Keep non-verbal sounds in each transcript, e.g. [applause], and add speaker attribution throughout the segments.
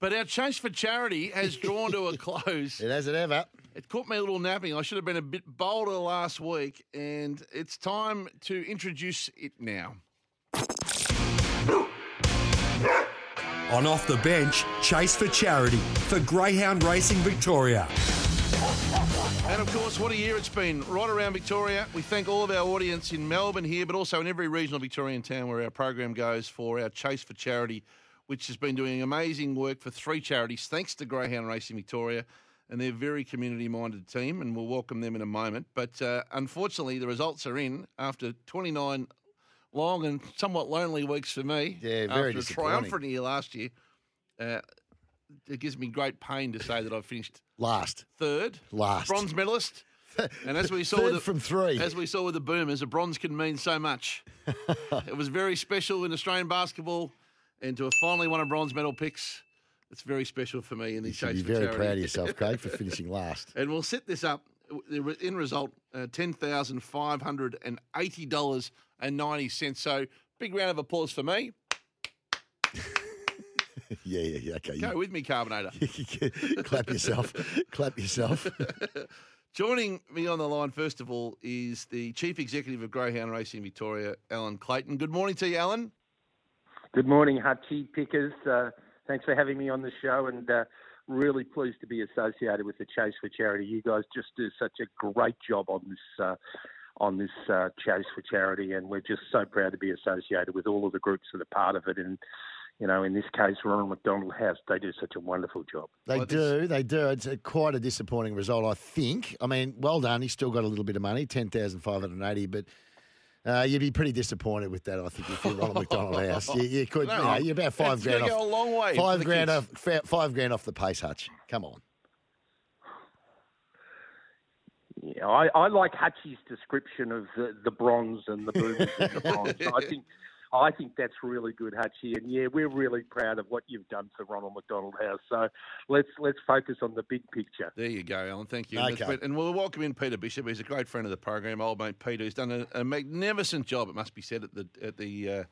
Speaker 1: But our chase for charity has drawn to a [laughs] close.
Speaker 2: It hasn't ever.
Speaker 1: It caught me a little napping. I should have been a bit bolder last week, and it's time to introduce it now.
Speaker 3: On Off the Bench, Chase for Charity for Greyhound Racing Victoria.
Speaker 1: And of course, what a year it's been right around Victoria. We thank all of our audience in Melbourne here, but also in every regional Victorian town where our program goes for our Chase for Charity, which has been doing amazing work for three charities, thanks to Greyhound Racing Victoria and their very community minded team. And we'll welcome them in a moment. But uh, unfortunately, the results are in after 29 long and somewhat lonely weeks for me.
Speaker 2: Yeah, very
Speaker 1: after a triumphant year last year. Uh, it gives me great pain to say that I've finished
Speaker 2: Last.
Speaker 1: third,
Speaker 2: Last.
Speaker 1: bronze medalist. And as we [laughs] saw
Speaker 2: Third
Speaker 1: with the,
Speaker 2: from three.
Speaker 1: as we saw with the Boomers, a bronze can mean so much. [laughs] it was very special in Australian basketball, and to have finally won a bronze medal picks, it's very special for me in
Speaker 2: You
Speaker 1: these
Speaker 2: should be
Speaker 1: chase for
Speaker 2: very
Speaker 1: charity.
Speaker 2: proud of yourself, [laughs] Craig, for finishing last.
Speaker 1: And we'll set this up. The end result, uh, ten thousand five hundred and eighty dollars and ninety cents. So, big round of applause for me. [laughs]
Speaker 2: yeah, yeah, yeah. Okay.
Speaker 1: Go with me, Carbonator.
Speaker 2: You, [laughs] clap yourself. clap yourself.
Speaker 1: Joining me on the line, first of all, is the Chief Executive of Greyhound Racing Victoria, Alan Clayton. Good morning to you, Alan.
Speaker 4: Good morning, Hutchie Pickers. Uh, thanks for having me on the show and uh, really pleased to be associated with the Chase for Charity. You guys just do such a great job on this uh, on this uh, Chase for Charity, and we're just so proud to be associated with all of the groups that are part of it. And you know, in this case, Ronald McDonald House, they do such a wonderful job.
Speaker 2: They
Speaker 1: Well,
Speaker 2: do, they do. It's a, quite a disappointing result, I think. I mean, well done. He's still got a little bit of money, ten thousand five hundred eighty, but. Uh, you'd be pretty disappointed with that, I think, if you're Ronald McDonald House. You, you could,
Speaker 1: No,
Speaker 2: you know, you're about five
Speaker 1: it's
Speaker 2: grand
Speaker 1: gonna
Speaker 2: off.
Speaker 1: go a long way
Speaker 2: Five grand
Speaker 1: kids.
Speaker 2: off. Five grand off the pace, Hutch. Come on.
Speaker 4: Yeah, I, I like Hutchie's description of the, the bronze and the boomers and the bronze. I [laughs] think I think that's really good, Hutchie. And yeah, we're really proud of what you've done for Ronald McDonald House. So let's let's focus on the big picture.
Speaker 1: There you go, Alan. Thank you.
Speaker 2: Okay.
Speaker 1: And we'll welcome in Peter Bishop. He's a great friend of the program, old mate Peter. He's done a, a magnificent job, it must be said, at the at the uh,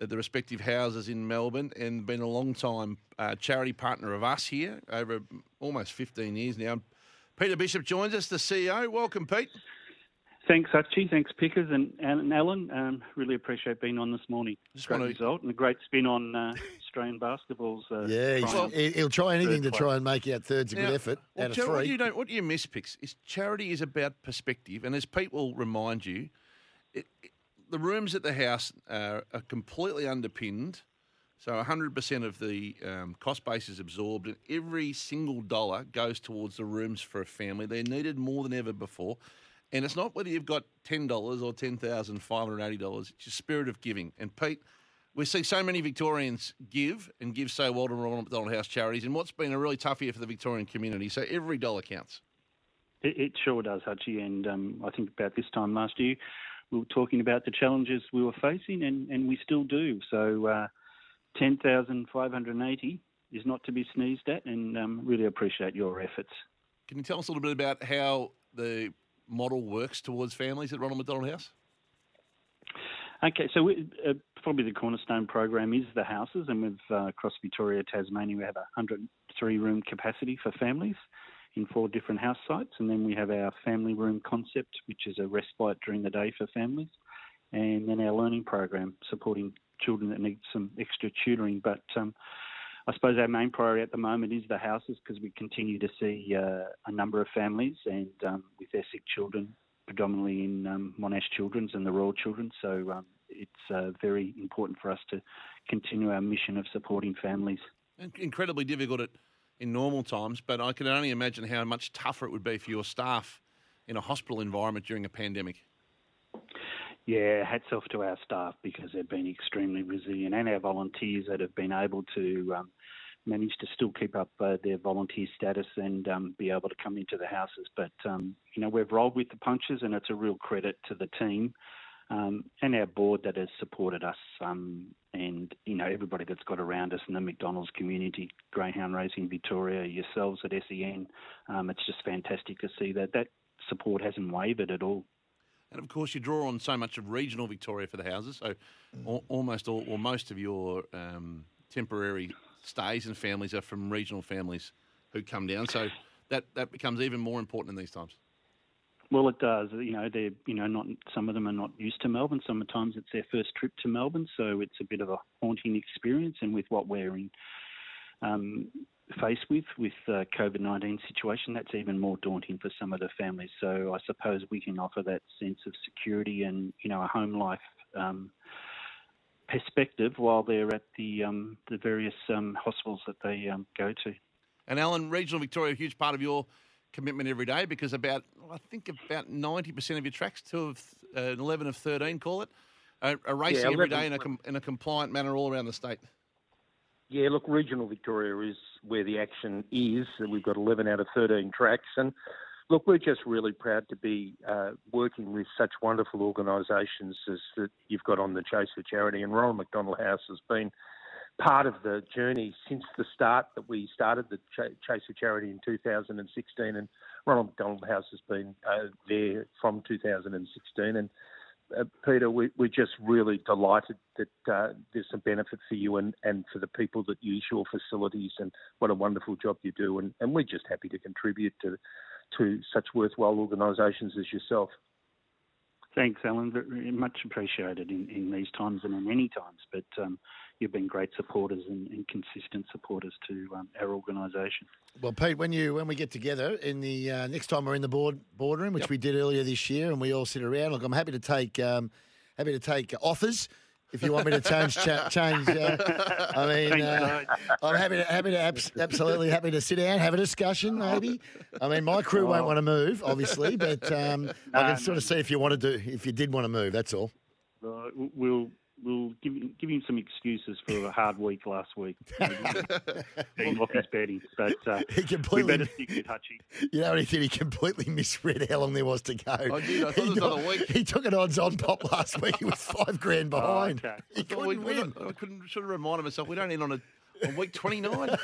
Speaker 1: at the respective houses in Melbourne, and been a long time uh, charity partner of us here over almost 15 years now. Peter Bishop joins us, the CEO. Welcome, Pete.
Speaker 5: Thanks, Archie. Thanks, Pickers and, and Alan. Um, really appreciate being on this morning.
Speaker 1: Just
Speaker 5: great
Speaker 1: wanna-
Speaker 5: result and a great spin on uh, Australian basketball's. Uh,
Speaker 2: Yeah, he's,
Speaker 5: triumph.
Speaker 2: he- he'll try anything to try and make out third's a good effort
Speaker 1: well,
Speaker 2: out of
Speaker 1: Jar- What you don't, what you miss, Pix, is charity is about perspective, and as Pete will remind you, it, it- the rooms at the house are, are completely underpinned. So 100% of the um, cost base is absorbed, and every single dollar goes towards the rooms for a family. They're needed more than ever before. And it's not whether you've got $10 or $10,580, it's your spirit of giving. And Pete, we see so many Victorians give and give so well to Ronald McDonald House charities in what's been a really tough year for the Victorian community. So every dollar counts.
Speaker 5: It, it sure does, Hutchie. And um, I think about this time last year, we were talking about the challenges we were facing, and, and we still do. So uh, 10,580 is not to be sneezed at, and um, really appreciate your efforts.
Speaker 1: Can you tell us a little bit about how the model works towards families at Ronald McDonald House?
Speaker 5: Okay, so we, uh, probably the cornerstone program is the houses, and with uh, across Victoria, Tasmania, we have a 103 room capacity for families in four different house sites, and then we have our family room concept, which is a respite during the day for families, and then our learning program supporting children that need some extra tutoring. But um, I suppose our main priority at the moment is the houses because we continue to see uh, a number of families and um, with their sick children, predominantly in um, Monash Children's and the Royal Children's. So um, it's uh, very important for us to continue our mission of supporting families.
Speaker 1: Incredibly difficult at, in normal times, but I can only imagine how much tougher it would be for your staff in a hospital environment during a pandemic.
Speaker 5: Yeah, hats off to our staff because they've been extremely resilient and our volunteers that have been able to um, manage to still keep up uh, their volunteer status and um, be able to come into the houses. But, um, you know, we've rolled with the punches and it's a real credit to the team um, and our board that has supported us um, and, you know, everybody that's got around us in the McDonald's community, Greyhound Racing Victoria, yourselves at SEN. Um, it's just fantastic to see that that support hasn't wavered at all.
Speaker 1: And of course, you draw on so much of regional Victoria for the houses. So al- almost all, or most of your um, temporary stays and families are from regional families who come down. So that, that becomes even more important in these times.
Speaker 5: Well, it does. You know, they're you know not some of them are not used to Melbourne. Sometimes it's their first trip to Melbourne, so it's a bit of a haunting experience. And with what we're in um, faced with with the COVID nineteen situation, that's even more daunting for some of the families. So I suppose we can offer that sense of security and you know a home life. Um, perspective while they're at the um, the various um, hospitals that they um, go to.
Speaker 1: And Alan, regional Victoria, a huge part of your commitment every day because about I think about ninety percent of your tracks, two of uh, eleven of thirteen, call it, are, are racing
Speaker 4: Yeah,
Speaker 1: every
Speaker 4: 11
Speaker 1: day in a com- in a compliant manner all around the state.
Speaker 4: Yeah, look, regional Victoria is where the action is. We've got 11 out of 13 tracks, and look, we're just really proud to be uh, working with such wonderful organisations as that you've got on the Chase for Charity, and Ronald McDonald House has been part of the journey since the start that we started the Ch- Chase for Charity in 2016, and Ronald McDonald House has been uh, there from 2016, and uh, Peter, we, we're just really delighted that uh, there's some benefit for you and, and for the people that use your facilities, and what a wonderful job you do. And, and we're just happy to contribute to to such worthwhile organisations as yourself.
Speaker 5: Thanks, Alan. Very much appreciated in, in these times and in any times. But um, you've been great supporters and, and consistent supporters to um, our organisation.
Speaker 2: Well, Pete, when you when we get together in the uh, next time we're in the board boardroom, which we did earlier this year, and we all sit around. Look, I'm happy to take um, happy to take offers if you want me to change cha- change. Uh, I mean, uh, I'm happy to happy to abs- absolutely happy to sit down, have a discussion, maybe. I mean, my crew won't want to move, obviously, but um, I can
Speaker 5: No,
Speaker 2: sort of see if you want to do if you did want to move. That's all.
Speaker 5: Uh, we'll we'll give give him some excuses for a hard week last week. [laughs] Being off his bedding, but uh,
Speaker 2: He
Speaker 5: we
Speaker 2: completely,
Speaker 5: better stick with Hutchie.
Speaker 2: you know what he did? He completely misread how long there was to go.
Speaker 1: I did. I thought
Speaker 2: He
Speaker 1: it was
Speaker 2: got-
Speaker 1: another week.
Speaker 2: He took an odds on pop last week. He was five grand behind.
Speaker 5: okay.
Speaker 2: He
Speaker 1: I
Speaker 2: couldn't
Speaker 1: we
Speaker 2: win.
Speaker 1: don't- I couldn't should have reminded myself we don't end on a on week twenty nine. [laughs]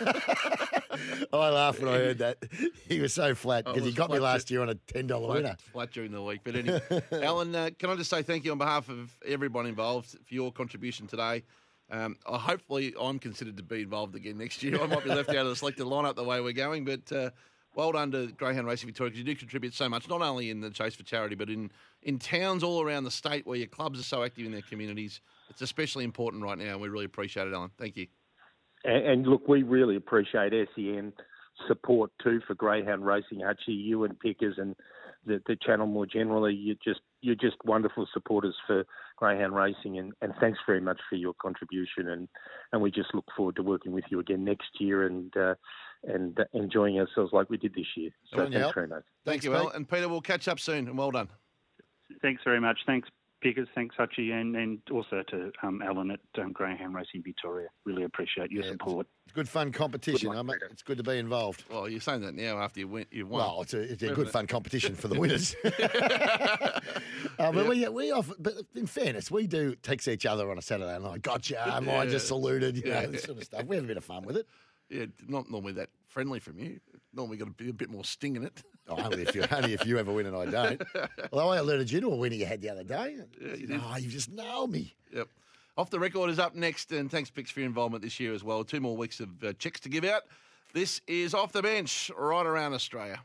Speaker 1: [laughs]
Speaker 2: I laughed when I heard that. [laughs] He was so flat
Speaker 1: Oh,
Speaker 2: because he got me last year on a ten dollar winner.
Speaker 1: flat, flat during the week. But anyway, [laughs] Alan, uh, can I just say thank you on behalf of everyone involved for your contribution today. Um, uh, hopefully, I'm considered to be involved again next year. I might be left out of the selected lineup the way we're going, but uh, well done to Greyhound Racing Victoria because you do contribute so much, not only in the Chase for Charity, but in, in towns all around the state where your clubs are so active in their communities. It's especially important right now, and we really appreciate it, Alan. Thank you.
Speaker 4: And, and look, we really appreciate SEN support too for Greyhound Racing, Hutchie, you and Pickers, and the, the channel more generally. You just you're just wonderful supporters for Greyhound Racing, and, and thanks very much for your contribution. And, and we just look forward to working with you again next year and uh, and uh, enjoying ourselves like we did this year. So
Speaker 2: Well,
Speaker 4: thanks
Speaker 2: yeah.
Speaker 4: very much.
Speaker 1: Thank
Speaker 2: Thanks,
Speaker 1: you,
Speaker 2: mate.
Speaker 1: Alan. And Peter, we'll catch up soon, and well done.
Speaker 5: Thanks very much. Thanks, Pickers. Thanks, Hutchie, and, and also to um, Alan at um, Greyhound Racing Victoria. Really appreciate your
Speaker 2: Yeah,
Speaker 5: support.
Speaker 2: It's good fun competition.
Speaker 4: luck,
Speaker 2: I mean,
Speaker 4: Peter.
Speaker 2: it's good to be involved.
Speaker 1: Well, you're saying that now after you win, you've won.
Speaker 2: Well, it's a, it's a good fun competition for the [laughs] winners. [laughs] uh, but we we often, but in fairness, we do text each other on a Saturday night. Gotcha, mine
Speaker 1: Yeah.
Speaker 2: just saluted, you
Speaker 1: Yeah.
Speaker 2: know, this sort of stuff. We have a bit of fun with it.
Speaker 1: Yeah, not normally that friendly from you. Normally got to be a bit more sting in it.
Speaker 2: Oh, only if you only if you ever win and I don't. [laughs] Although I alerted you to a winner you had the other day.
Speaker 1: Yeah, you.
Speaker 2: Oh, you just nailed me.
Speaker 1: Yep. Off the record is up next, and thanks, Pix, for your involvement this year as well. Two more weeks of uh, checks to give out. This is Off the Bench, right around Australia.